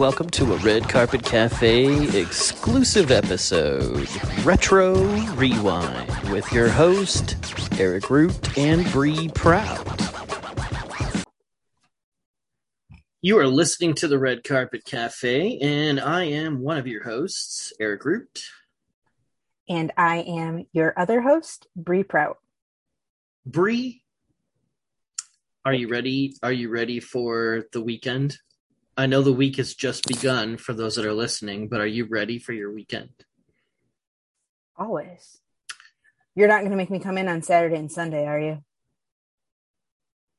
Welcome to a Red Carpet Cafe exclusive episode, Retro Rewind, with your host, Eric Root and Bree Proud. You are listening to the Red Carpet Cafe, and I am one of your hosts, Eric Root. And I am your other host, Bree Prout. Bree, are you ready? Are you ready for the weekend? I know the week has just begun for those that are listening, but are you ready for your weekend? Always. You're not going to make me come in on Saturday and Sunday, are you?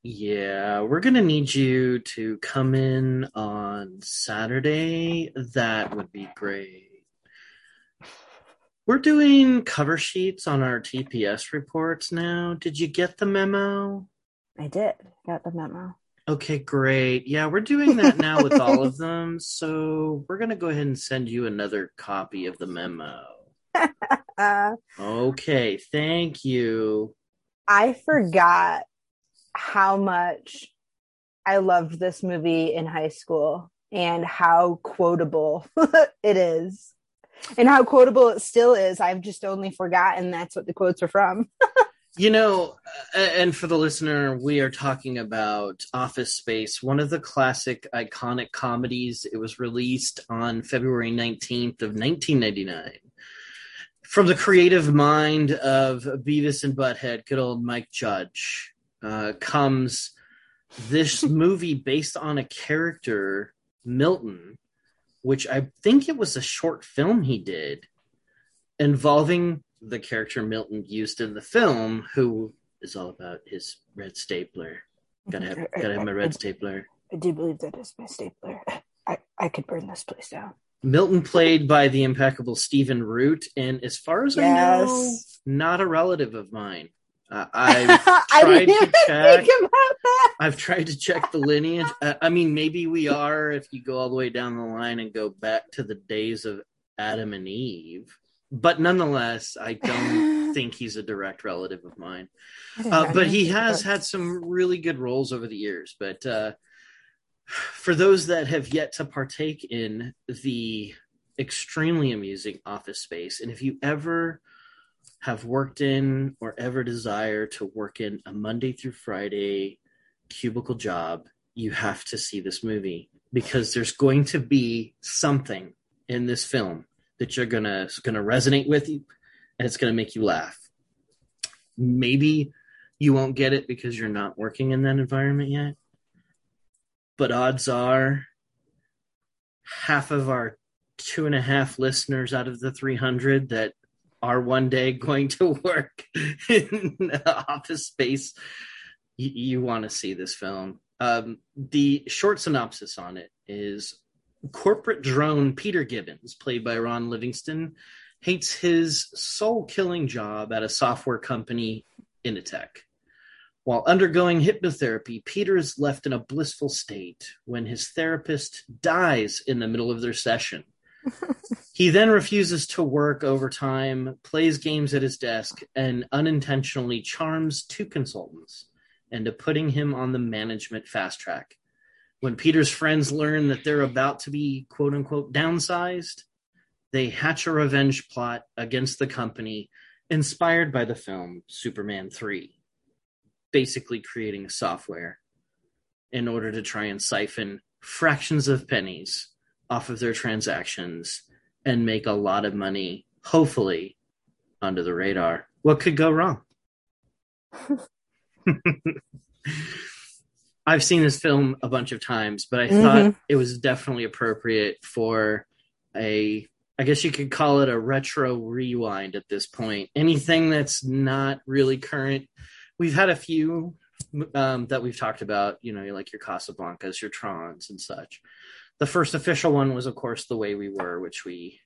Yeah, we're going to need you to come in on Saturday. That would be great. We're doing cover sheets on our TPS reports now. Did you get the memo? I did. Got the memo. Okay, great. Yeah, we're doing that now with all of them. So we're going to go ahead and send you another copy of the memo. okay, thank you. I forgot how much I loved this movie in high school and how quotable it is. And how quotable it still is. I've just only forgotten that's what the quotes are from. You know, and for the listener, we are talking about Office Space, one of the classic iconic comedies. It was released on February 19th of 1999. From the creative mind of Beavis and Butthead, good old Mike Judge, uh, comes this movie based on a character, Milton, which I think it was a short film he did involving the character Milton used in the film, who is all about his red stapler. Gotta have, gotta have my red stapler. I do believe that is my stapler. I, I could burn this place down. Milton played by the impeccable Stephen Root, and as far as yes. I know, not a relative of mine. Uh, I've tried to check. I've tried to check the lineage. Uh, I mean, maybe we are if you go all the way down the line and go back to the days of Adam and Eve but nonetheless, I don't think he's a direct relative of mine. Uh, but he has had some really good roles over the years. But uh, for those that have yet to partake in the extremely amusing office space, and if you ever have worked in or ever desire to work in a Monday through Friday cubicle job, you have to see this movie because there's going to be something in this film that you're gonna gonna resonate with you and it's gonna make you laugh. Maybe you won't get it because you're not working in that environment yet. But odds are half of our two and a half listeners out of the 300 that are one day going to work in office space, you, you want to see this film. Um, the short synopsis on it is corporate drone Peter Gibbons, played by Ron Livingston, hates his soul killing job at a software company, Initech. While undergoing hypnotherapy, Peter is left in a blissful state when his therapist dies in the middle of their session. he then refuses to work overtime, plays games at his desk, and unintentionally charms two consultants into putting him on the management fast track. When Peter's friends learn that they're about to be quote unquote downsized, they hatch a revenge plot against the company inspired by the film Superman 3, basically creating software in order to try and siphon fractions of pennies off of their transactions and make a lot of money, hopefully, under the radar. What could go wrong? I've seen this film a bunch of times, but I mm-hmm. thought it was definitely appropriate for a I guess you could call it a retro rewind at this point. Anything that's not really current. We've had a few um, that we've talked about, you know, like your Casablancas, your Trons, and such. The first official one was, of course, The Way We Were, which we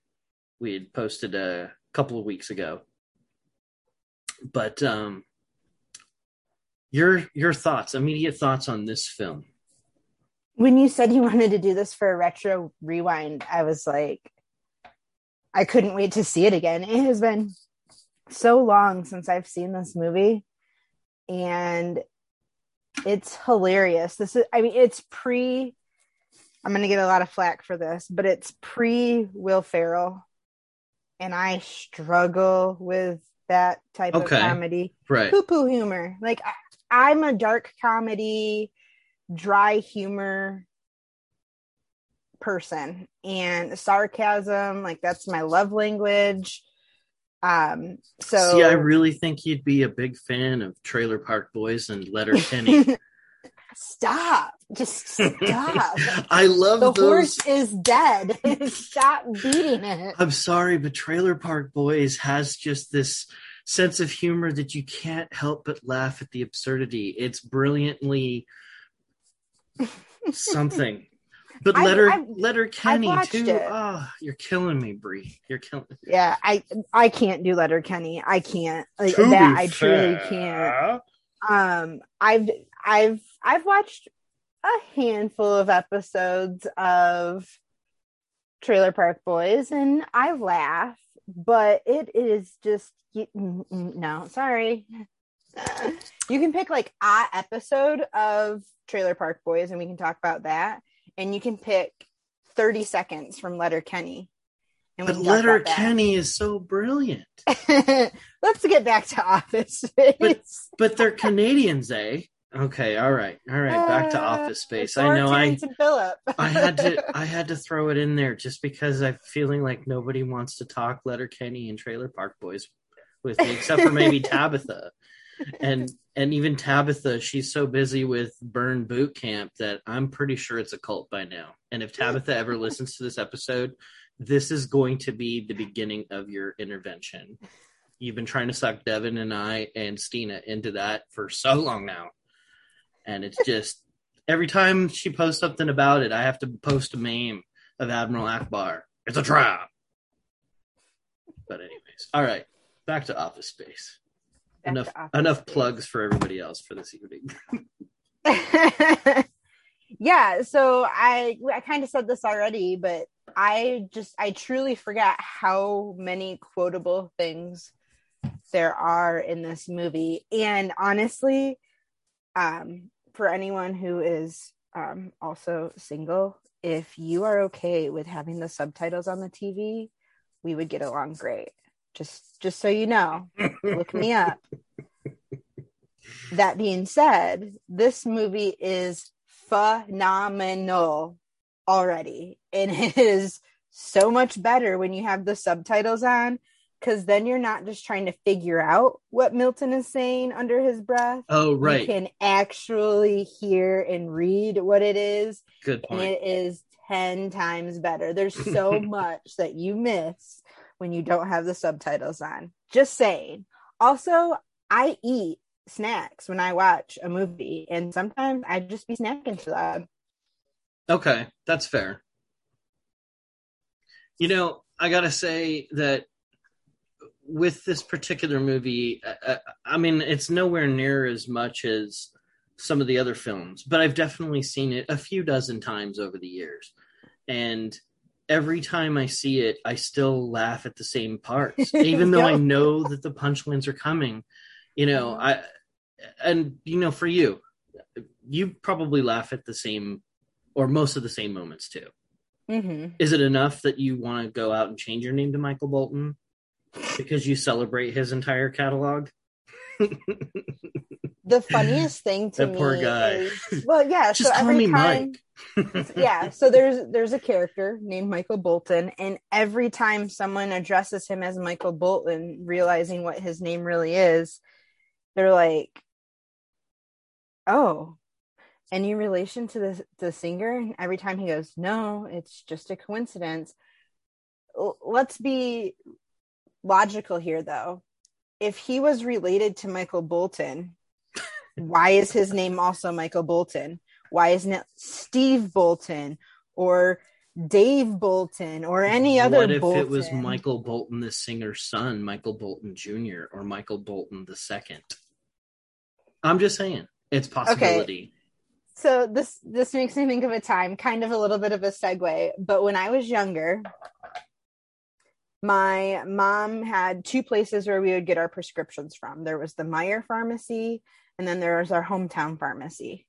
we had posted a couple of weeks ago. But um, your your thoughts, immediate thoughts on this film. When you said you wanted to do this for a retro rewind, I was like, I couldn't wait to see it again. It has been so long since I've seen this movie, and it's hilarious. This is, I mean, it's pre I'm going to get a lot of flack for this, but it's pre Will Ferrell. And I struggle with that type okay. of comedy. Right. Poo poo humor. Like, I, I'm a dark comedy, dry humor person. And sarcasm, like, that's my love language. Um, so. See, I really think you'd be a big fan of Trailer Park Boys and Letterkenny stop just stop i love the those... horse is dead stop beating it i'm sorry but trailer park boys has just this sense of humor that you can't help but laugh at the absurdity it's brilliantly something but letter I've, Letterkenny too. Oh, you're killing me, Brie. You're killing. Me. Yeah, I I can't do Letterkenny. I can't. Like, that I truly can't. Um, I've I've I've watched a handful of episodes of Trailer Park Boys and I laugh, but it is just no, sorry. you can pick like a episode of Trailer Park Boys and we can talk about that. And you can pick 30 seconds from Letterkenny. But Letter Kenny is so brilliant. Let's get back to Office Space. But, but they're Canadians, eh? Okay, all right, all right. Back to uh, Office Space. I know I I had to I had to throw it in there just because I'm feeling like nobody wants to talk Letterkenny and Trailer Park Boys with me, except for maybe Tabitha. And and even Tabitha, she's so busy with Burn Boot Camp that I'm pretty sure it's a cult by now. And if Tabitha ever listens to this episode, this is going to be the beginning of your intervention. You've been trying to suck Devin and I and Stina into that for so long now and it's just every time she posts something about it, I have to post a meme of Admiral Ackbar. It's a trap. But anyways, all right, back to Office Space. Back enough office enough space. plugs for everybody else for this evening. yeah, so I I kind of said this already, but I just I truly forgot how many quotable things there are in this movie, and honestly, um, for anyone who is um, also single, if you are okay with having the subtitles on the TV, we would get along great. Just just so you know, look me up. That being said, this movie is phenomenal already. And it is so much better when you have the subtitles on because then you're not just trying to figure out what Milton is saying under his breath. Oh, right. You can actually hear and read what it is. Good point. And it is 10 times better. There's so much that you miss when you don't have the subtitles on. Just saying. Also, I eat snacks when I watch a movie, and sometimes I just be snacking to them. Okay, that's fair. You know, I gotta say that with this particular movie, I, uh, uh, I mean, it's nowhere near as much as some of the other films, but I've definitely seen it a few dozen times over the years. And every time I see it, I still laugh at the same parts, even though I know that the punchlines are coming. You know. I, and, you know, for you, you probably laugh at the same or most of the same moments too. Mm-hmm. Is it enough that you want to go out and change your name to Michael Bolton? Because you celebrate his entire catalog. the funniest thing to that me poor guy. Is, well, yeah. Just so call every me time, Mike. yeah. So there's there's a character named Michael Bolton, and every time someone addresses him as Michael Bolton, realizing what his name really is, they're like, "Oh, any relation to the the singer?" And every time he goes, "No, it's just a coincidence." Let's be logical here though. If he was related to Michael Bolton, why is his name also Michael Bolton? Why isn't it Steve Bolton or Dave Bolton or any other What if Bolton? it was Michael Bolton the singer's son, Michael Bolton Jr. or Michael Bolton the second? I'm just saying. It's possibility. Okay. So this this makes me think of a time, kind of a little bit of a segue, but when I was younger, my mom had two places where we would get our prescriptions from. There was the Meijer pharmacy, and then there was our hometown pharmacy.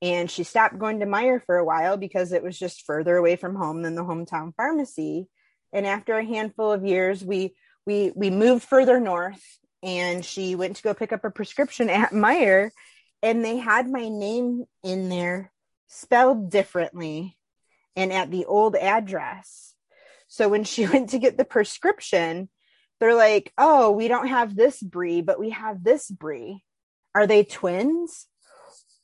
and she stopped going to Meijer for a while because it was just further away from home than the hometown pharmacy. And after a handful of years, we we we moved further north and she went to go pick up a prescription at Meijer and they had my name in there spelled differently and at the old address. So when she went to get the prescription, they're like, "Oh, we don't have this brie, but we have this brie. Are they twins?"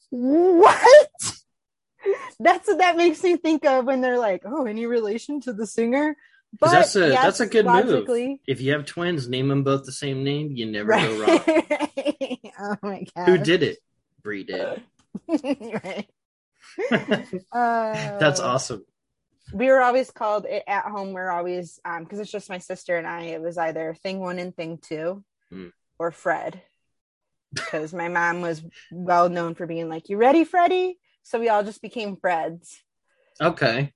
What? That's what that makes me think of when they're like, "Oh, any relation to the singer?" But that's a yes, that's a good move. If you have twins, name them both the same name. You never right. go wrong. oh my god! Who did it? Brie did. right. uh, that's awesome. We were always called at home. We're always um because it's just my sister and I. It was either thing one and thing two, mm. or Fred, because my mom was well known for being like, "You ready, Freddie?" So we all just became Freds. Okay.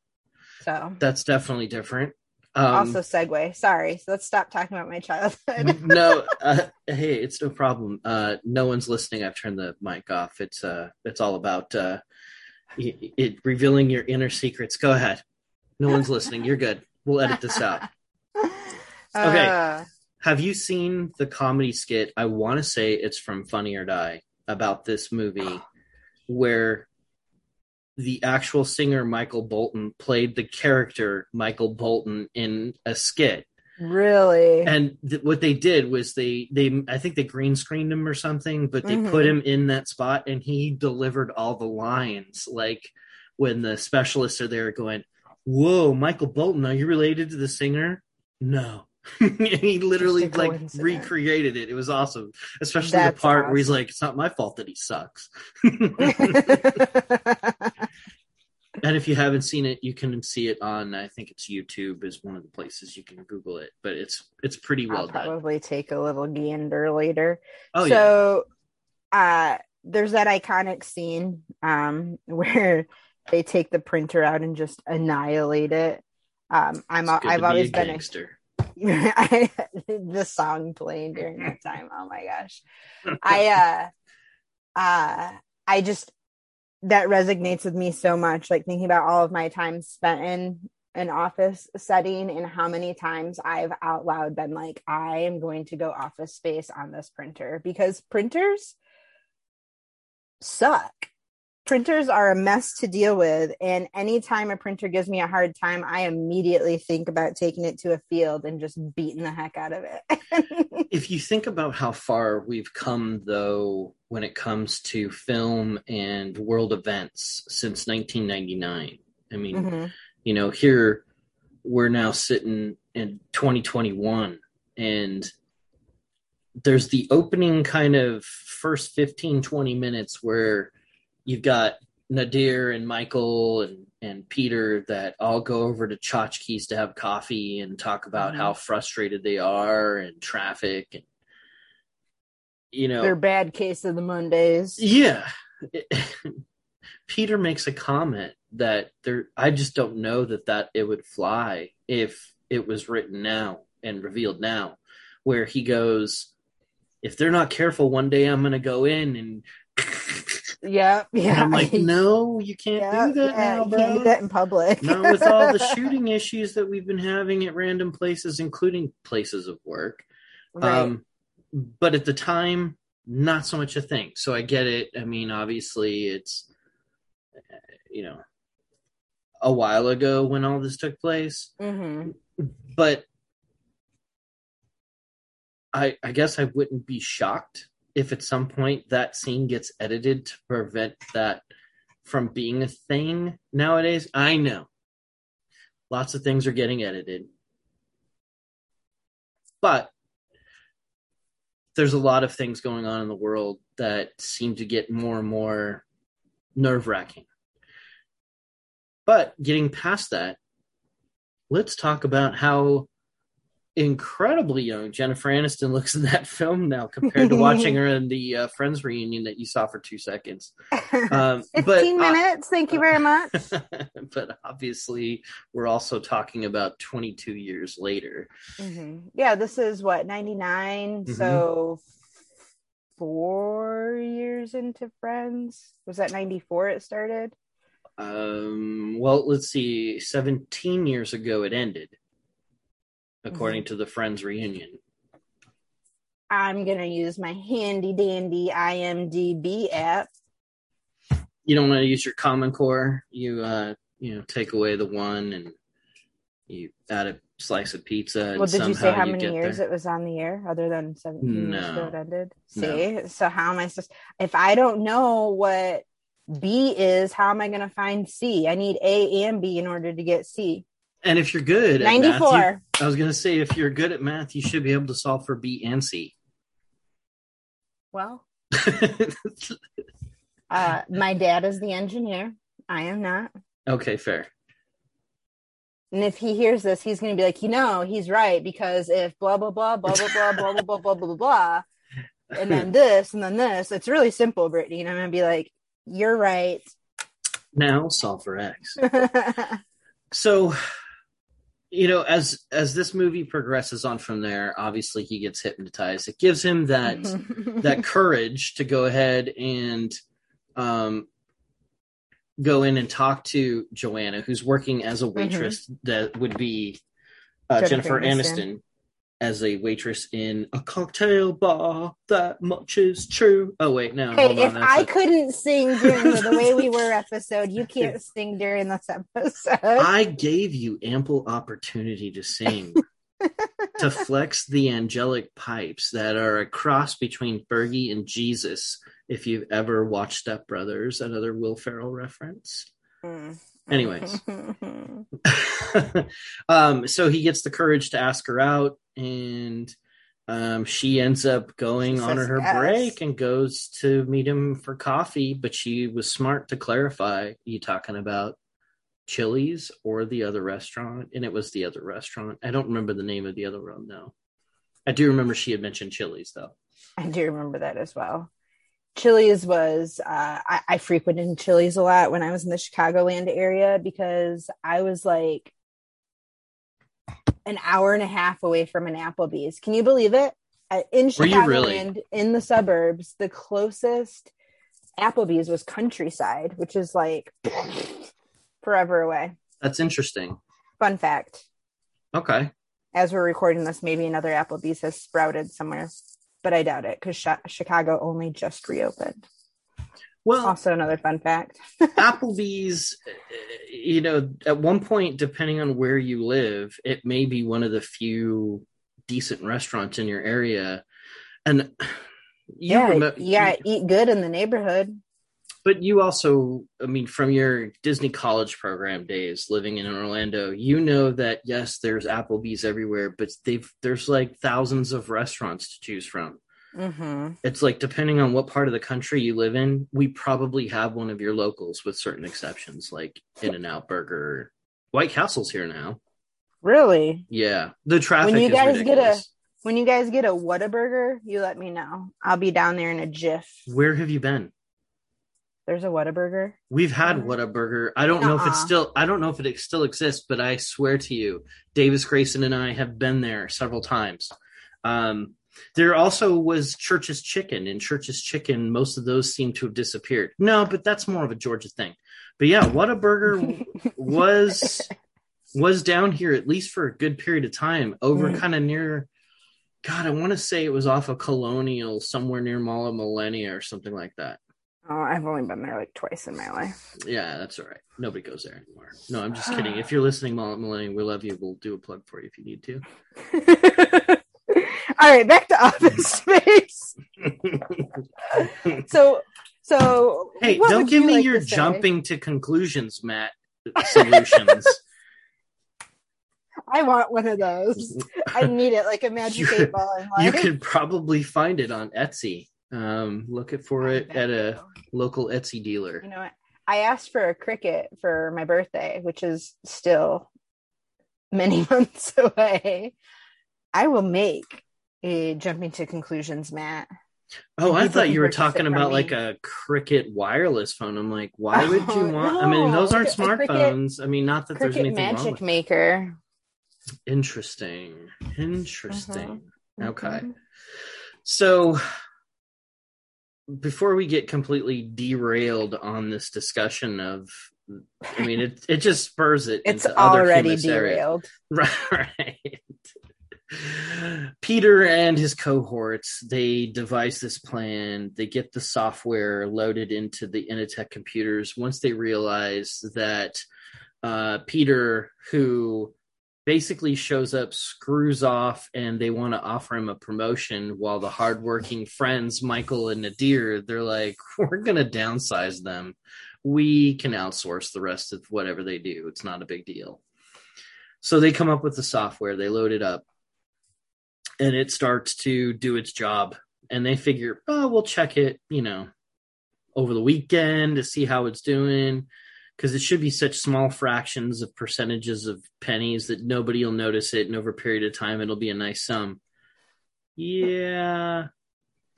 So that's definitely different. Um, also segue. Sorry. So let's stop talking about my childhood. no, uh, hey, it's no problem. Uh, no one's listening. I've turned the mic off. It's uh, it's all about uh, it, it revealing your inner secrets. Go ahead. No one's listening. You're good. We'll edit this out. Okay. Uh, Have you seen the comedy skit? I want to say it's from Funny or Die about this movie where the actual singer Michael Bolton played the character Michael Bolton in a skit. Really? And th- what they did was they they I think they green screened him or something, but they mm-hmm. put him in that spot and he delivered all the lines like when the specialists are there going, "Whoa, Michael Bolton, are you related to the singer?" No. he literally like recreated it. It was awesome, especially That's the part awesome. where he's like, "It's not my fault that he sucks." and if you haven't seen it, you can see it on. I think it's YouTube is one of the places you can Google it, but it's it's pretty well I'll done. Probably take a little gander later. Oh so, yeah. uh, there's that iconic scene um, where they take the printer out and just annihilate it. Um, I'm I've always be been gangster. I, the song playing during that time. Oh my gosh. I uh uh I just that resonates with me so much like thinking about all of my time spent in an office setting and how many times I've out loud been like I am going to go office space on this printer because printers suck printers are a mess to deal with and anytime a printer gives me a hard time i immediately think about taking it to a field and just beating the heck out of it if you think about how far we've come though when it comes to film and world events since 1999 i mean mm-hmm. you know here we're now sitting in 2021 and there's the opening kind of first 15 20 minutes where you've got Nadir and Michael and and Peter that all go over to Chotchkie's to have coffee and talk about mm-hmm. how frustrated they are and traffic and you know their bad case of the Mondays. Yeah. Peter makes a comment that there I just don't know that that it would fly if it was written now and revealed now where he goes if they're not careful one day I'm going to go in and yeah, yeah. And I'm like, no, you can't yeah, do that yeah, now, bro. can't do that in public. Not with all the shooting issues that we've been having at random places, including places of work. Right. Um, but at the time, not so much a thing. So I get it. I mean, obviously, it's you know a while ago when all this took place, mm-hmm. but I I guess I wouldn't be shocked if at some point that scene gets edited to prevent that from being a thing nowadays. I know lots of things are getting edited, but there's a lot of things going on in the world that seem to get more and more nerve wracking. But getting past that, let's talk about how incredibly young Jennifer Aniston looks in that film now compared to watching her in the uh, Friends reunion that you saw for two seconds. Um, 15 but, minutes. Uh, thank you very much. but obviously, we're also talking about 22 years later. Mm-hmm. Yeah, this is what, 99? Mm-hmm. So four years into Friends. Was that 94 it started? Um, well, let's see. 17 years ago it ended, according mm-hmm. to the Friends reunion. I'm going to use my handy dandy IMDb app. You don't want to use your Common Core. You, uh, you know, take away the one and you add a slice of pizza. Well, did you say how many years there. it was on the air other than 17 no. years ago it ended? See, no. so how am I supposed? If I don't know what B is, how am I going to find C? I need A and B in order to get C. And if you're good 94. Math, you, I was going to say, if you're good at math, you should be able to solve for B and C. Well, uh, my dad is the engineer. I am not. Okay, fair. And if he hears this, he's going to be like, you know, he's right because if blah blah blah blah blah blah blah blah blah blah blah blah, and then this and then this, it's really simple, Brittany. And I'm going to be like, you're right. Now solve for X. so, you know, as as this movie progresses on from there, obviously he gets hypnotized. It gives him that that courage to go ahead and um go in and talk to Joanna, who's working as a mm-hmm. waitress mm-hmm. that would be uh, Jennifer, Jennifer Aniston. Aniston as a waitress in a cocktail bar. That much is true. Oh wait, no. Hey, if I couldn't sing during the, the way we were episode, you can't sing during this episode. I gave you ample opportunity to sing. to flex the angelic pipes that are a cross between Fergie and Jesus if you've ever watched Step Brothers, another Will Ferrell reference. Mm. Anyways, um, so he gets the courage to ask her out, and um, she ends up going on her yes. break and goes to meet him for coffee. But she was smart to clarify: you talking about Chili's or the other restaurant? And it was the other restaurant. I don't remember the name of the other one though. I do remember she had mentioned Chili's though. I do remember that as well. Chili's was uh, I, I frequented Chili's a lot when I was in the Chicagoland area because I was like an hour and a half away from an Applebee's. Can you believe it? Uh, in Chicagoland, really? in the suburbs, the closest Applebee's was Countryside, which is like forever away. That's interesting. Fun fact. Okay. As we're recording this, maybe another Applebee's has sprouted somewhere but I doubt it because sh- Chicago only just reopened. Well, also another fun fact. Applebee's, you know, at one point, depending on where you live, it may be one of the few decent restaurants in your area, and yeah, rem- yeah, eat good in the neighborhood. But you also, I mean, from your Disney college program days living in Orlando, you know that yes, there's Applebee's everywhere, but they've there's like thousands of restaurants to choose from. Mm-hmm. It's like depending on what part of the country you live in, we probably have one of your locals, with certain exceptions, like In and Out Burger. White Castle's here now. Really? Yeah. The traffic. When you guys ridiculous. get a when you guys get a Whataburger, you let me know. I'll be down there in a jiff. Where have you been? There's a Whataburger. We've had Whataburger. I don't know if it's still. I don't know if it still exists, but I swear to you, Davis Grayson and I have been there several times. Um, there also was Church's Chicken, and Church's Chicken. Most of those seem to have disappeared. No, but that's more of a Georgia thing. But yeah, Whataburger was was down here at least for a good period of time, over mm. kind of near. God, I want to say it was off of Colonial, somewhere near Mall of Millenia or something like that. Oh, I've only been there like twice in my life. Yeah, that's all right. Nobody goes there anymore. No, I'm just kidding. If you're listening, Millennium, we love you. We'll do a plug for you if you need to. all right, back to Office Space. so, so hey, don't give you me like your to jumping to conclusions, mat. Solutions. I want one of those. I need it like a magic eight ball. You could probably find it on Etsy. Um, look for it at a local Etsy dealer. You know what? I asked for a Cricut for my birthday, which is still many months away. I will make a jumping to conclusions, mat. Oh, I thought you were talking about like a Cricket wireless phone. I'm like, why would you want? No, I mean, those aren't smartphones. Cricket, I mean, not that Cricket there's anything Magic wrong with Maker. Interesting. Interesting. Mm-hmm. Okay. Mm-hmm. So before we get completely derailed on this discussion of I mean it it just spurs it it's already derailed. Right, right. Peter and his cohorts, they devise this plan. They get the software loaded into the Initech computers once they realize that uh, Peter, who basically shows up, screws off, and they want to offer him a promotion. While the hardworking friends, Michael and Nadir, they're like, we're going to downsize them. We can outsource the rest of whatever they do. It's not a big deal. So they come up with the software, they load it up, and it starts to do its job. And they figure, oh, we'll check it, you know, over the weekend to see how it's doing. Because it should be such small fractions of percentages of pennies that nobody will notice it. And over a period of time it'll be a nice sum. Yeah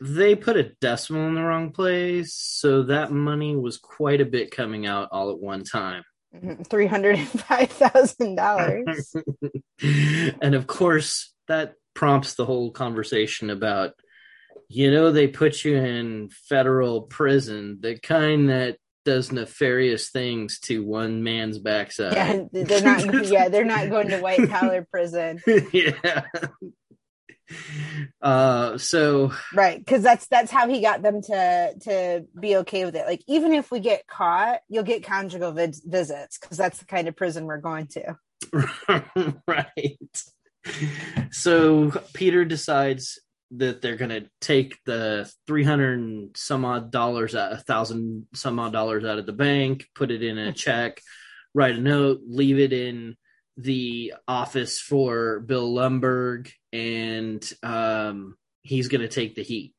they put a decimal in the wrong place. So that money was quite a bit coming out all at one time. Mm-hmm. $305000 and of course that prompts the whole conversation about you know they put you in federal prison the kind that does nefarious things to one man's backside. Yeah, they're not. yeah, they're not going to white collar prison. yeah. Uh, so right, because that's that's how he got them to to be okay with it. Like, even if we get caught, you'll get conjugal vid- visits because that's the kind of prison we're going to. right. So Peter decides that they're going to take the 300 some odd dollars a thousand some odd dollars out of the bank put it in a check write a note leave it in the office for bill lumbergh and um, he's going to take the heat.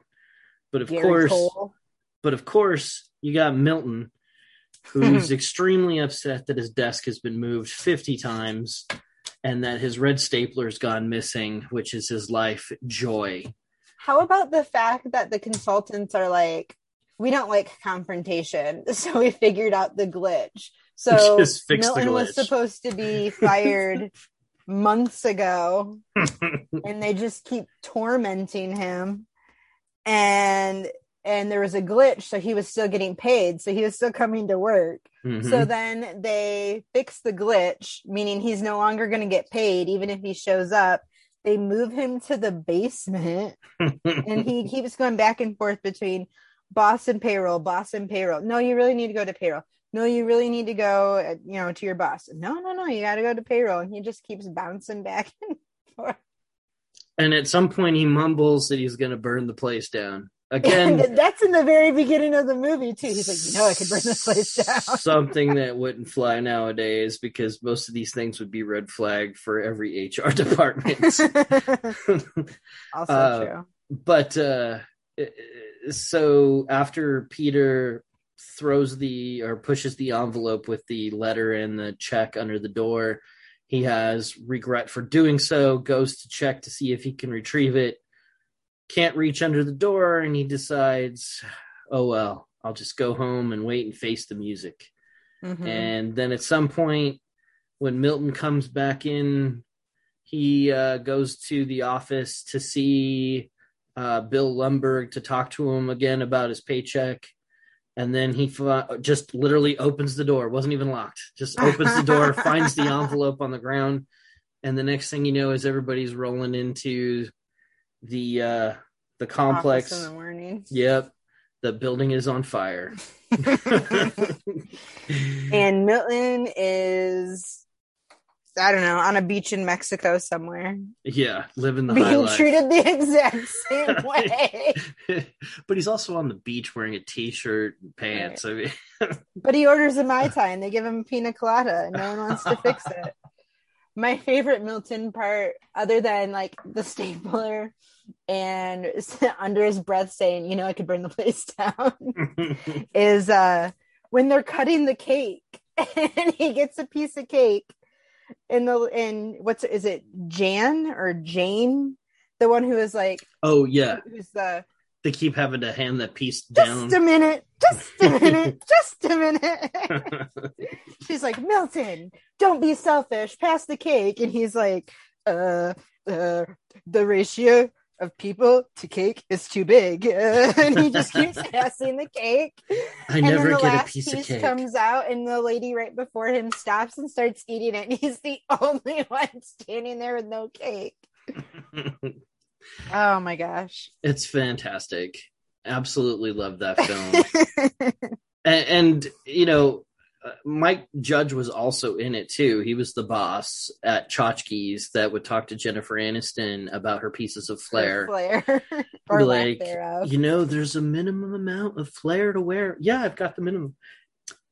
But of Gary course Cole. but of course you got milton who's extremely upset that his desk has been moved 50 times and that his red stapler's gone missing, which is his life joy. How about the fact that the consultants are like, we don't like confrontation, so we figured out the glitch. So Milton was supposed to be fired months ago, and they just keep tormenting him. And and there was a glitch, so he was still getting paid, so he was still coming to work. Mm-hmm. So then they fix the glitch, meaning he's no longer going to get paid, even if he shows up they move him to the basement and he keeps going back and forth between boss and payroll, boss and payroll. No, you really need to go to payroll. No, you really need to go, uh, you know, to your boss. No, no, no, you got to go to payroll. And he just keeps bouncing back and forth. And at some point, he mumbles that he's going to burn the place down. Again, that's in the very beginning of the movie too. He's like, you know, I could burn this place down. something that wouldn't fly nowadays because most of these things would be red flag for every HR department. also uh, true. But uh, so after Peter throws the or pushes the envelope with the letter and the check under the door, he has regret for doing so. Goes to check to see if he can retrieve it can't reach under the door and he decides, oh well, I'll just go home and wait and face the music. Mm-hmm. And then at some point, when Milton comes back in, he uh, goes to the office to see uh, Bill Lumbergh to talk to him again about his paycheck. And then he f- just literally opens the door, wasn't even locked, just opens the door, finds the envelope on the ground. And the next thing you know is everybody's rolling into the uh the complex in the morning. Yep. The building is on fire. and Milton is I don't know, on a beach in Mexico somewhere. Yeah, living the being treated the exact same way. but he's also on the beach wearing a t-shirt and pants. Right. I mean, but he orders a mai tai and they give him a pina colada, and no one wants to fix it. My favorite Milton part, other than like the stapler and under his breath saying, you know, I could burn the place down, is uh, when they're cutting the cake and he gets a piece of cake in the in what's is it Jan or Jane, the one who is like, oh yeah, who's the they keep having to hand that piece down. Just a minute, just a minute, just a minute. She's like, Milton, don't be selfish. Pass the cake, and he's like, uh, uh, the ratio of people to cake is too big, and he just keeps passing the cake. I and never the get a piece, piece of cake. Comes out, and the lady right before him stops and starts eating it. And he's the only one standing there with no cake. oh my gosh, it's fantastic! Absolutely love that film. and, and you know, Mike Judge was also in it too. He was the boss at Chotchkie's that would talk to Jennifer Aniston about her pieces of flair. Flair, or like you know, there's a minimum amount of flair to wear. Yeah, I've got the minimum.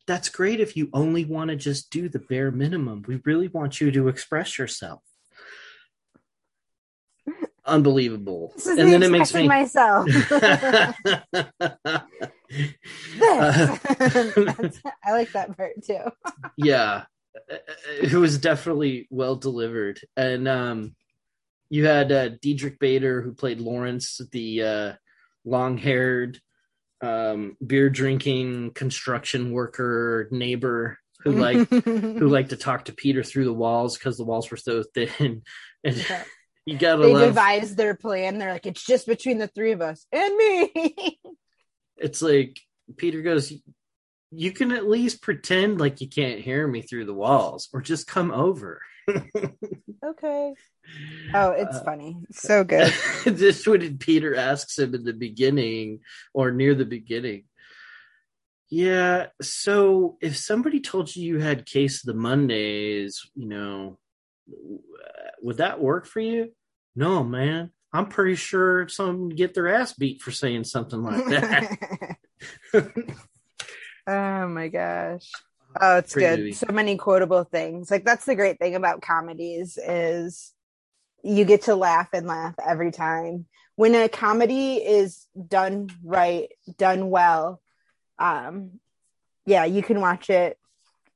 That's great if you only want to just do the bare minimum. We really want you to express yourself unbelievable. and then it makes me myself. Uh, I like that part too. yeah, it was definitely well delivered, and um, you had uh, Diedrich Bader who played Lawrence, the uh, long-haired, um, beer drinking construction worker neighbor who like who liked to talk to Peter through the walls because the walls were so thin. And yeah. you gotta they love... devised their plan. They're like, it's just between the three of us and me. It's like Peter goes, you can at least pretend like you can't hear me through the walls or just come over. okay. Oh, it's uh, funny. So good. this when Peter asks him in the beginning or near the beginning. Yeah, so if somebody told you you had case of the Mondays, you know, would that work for you? No, man. I'm pretty sure some get their ass beat for saying something like that. oh my gosh. Oh, it's good. Movie. So many quotable things. Like that's the great thing about comedies is you get to laugh and laugh every time. When a comedy is done right, done well, um yeah, you can watch it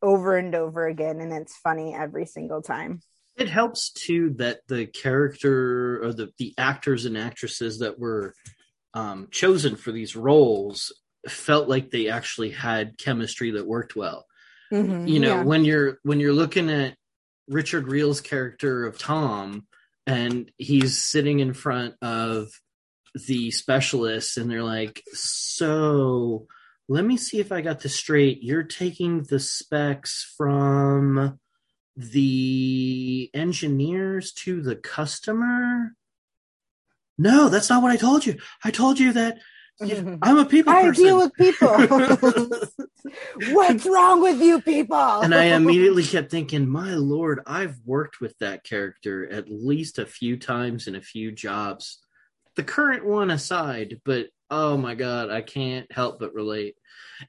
over and over again and it's funny every single time. It helps too that the character or the the actors and actresses that were um, chosen for these roles felt like they actually had chemistry that worked well. Mm-hmm, you know, yeah. when you're when you're looking at Richard Riehle's character of Tom and he's sitting in front of the specialists and they're like, "So, let me see if I got this straight. You're taking the specs from the engineers to the customer? No, that's not what I told you. I told you that I'm a people I person. deal with people. What's wrong with you people? and I immediately kept thinking, my lord, I've worked with that character at least a few times in a few jobs. The current one aside, but oh my god, I can't help but relate.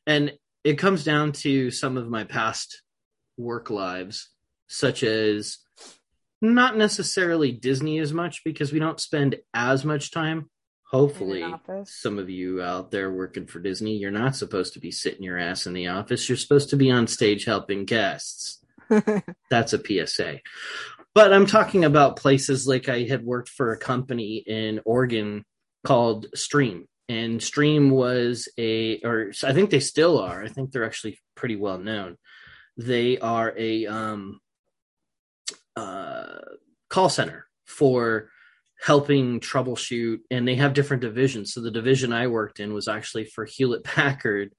And it comes down to some of my past work lives such as not necessarily Disney as much because we don't spend as much time. Hopefully, some of you out there working for Disney, you're not supposed to be sitting your ass in the office. You're supposed to be on stage helping guests. That's a PSA. But I'm talking about places like I had worked for a company in Oregon called Stream. And Stream was a, or I think they still are. I think they're actually pretty well known. They are a um, uh, call center for helping troubleshoot and they have different divisions. So the division i worked in was actually for hewlett packard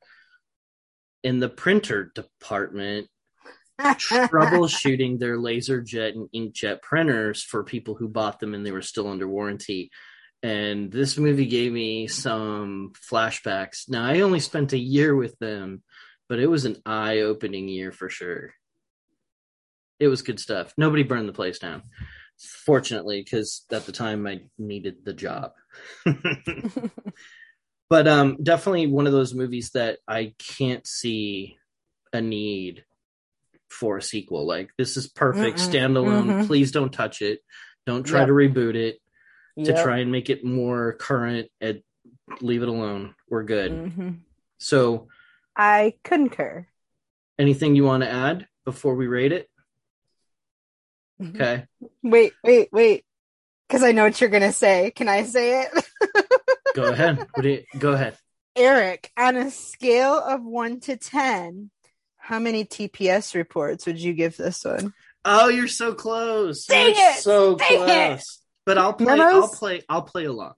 in the printer department troubleshooting their laserjet and inkjet printers for people who bought them and they were still under warranty. And this movie gave me some flashbacks. Now i only spent a year with them but it was an eye-opening year for sure it was good stuff. Nobody burned the place down, fortunately, because at the time I needed the job. but um, definitely one of those movies that I can't see a need for a sequel. Like this is perfect Mm-mm. standalone. Mm-hmm. Please don't touch it. Don't try yep. to reboot it yep. to try and make it more current. And leave it alone. We're good. Mm-hmm. So, I concur. Anything you want to add before we rate it? Mm-hmm. Okay. Wait, wait, wait. Because I know what you're gonna say. Can I say it? go ahead. What do you, go ahead. Eric, on a scale of one to ten, how many TPS reports would you give this one? Oh, you're so close. Dang you're it! So Dang close. but I'll play. Memos? I'll play. I'll play along.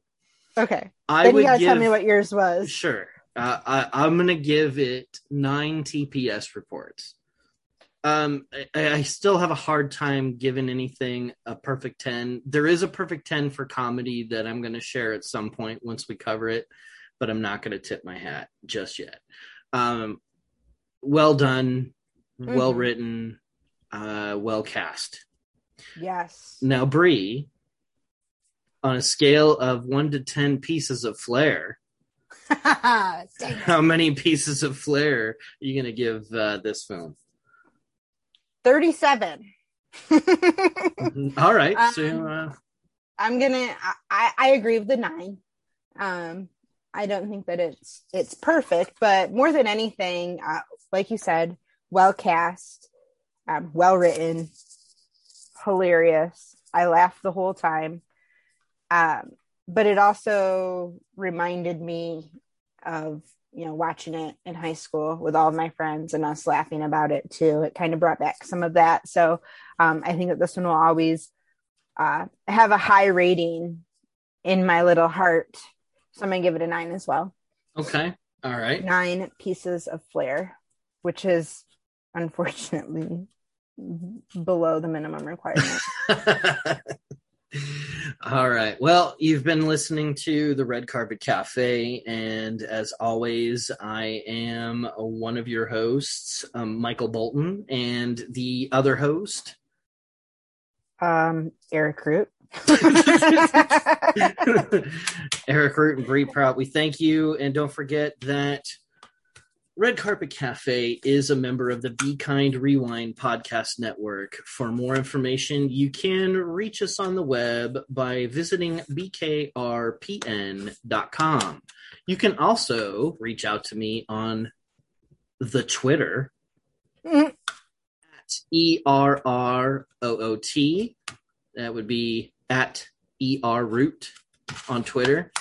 Okay. I then would you gotta give, tell me what yours was. Sure. Uh, I, I'm gonna give it nine TPS reports. Um, I, I, still have a hard time giving anything a perfect 10. There is a perfect 10 for comedy that I'm going to share at some point once we cover it, but I'm not going to tip my hat just yet. Um, well done, mm-hmm. well written, uh, well cast. Yes. Now, Brie, on a scale of one to 10 pieces of flair, how many pieces of flair are you going to give uh, this film? 37. All right. Um, so uh... I'm gonna I, I agree with the nine. Um I don't think that it's it's perfect, but more than anything, uh, like you said, well cast, um, well written, hilarious. I laughed the whole time. Um, but it also reminded me of you know watching it in high school with all of my friends and us laughing about it too. It kind of brought back some of that. So um, i think that this one will always uh, have a high rating in my little heart. So i'm gonna give it a nine as well. Okay. All right. Nine pieces of flair which is unfortunately below the minimum requirement All right. Well, you've been listening to the Red Carpet Cafe, and as always, I am one of your hosts, um, Michael Bolton, and the other host, um, Eric Root. Eric Root and Brie Prout. We thank you, and don't forget that Red Carpet Cafe is a member of the Be Kind Rewind podcast network. For more information, you can reach us on the web by visiting bkrpn.com. You can also reach out to me on the Twitter mm-hmm. at E R R O O T. That would be at E R Root on Twitter.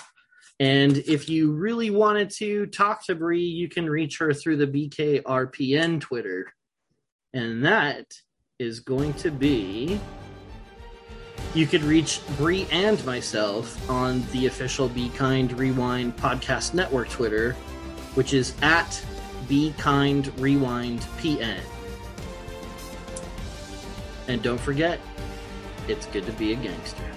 And if you really wanted to talk to Brie, you can reach her through the BKRPN Twitter. And that is going to be. You could reach Brie and myself on the official Be Kind Rewind Podcast Network Twitter, which is at Be Kind Rewind PN. And don't forget, it's good to be a gangster.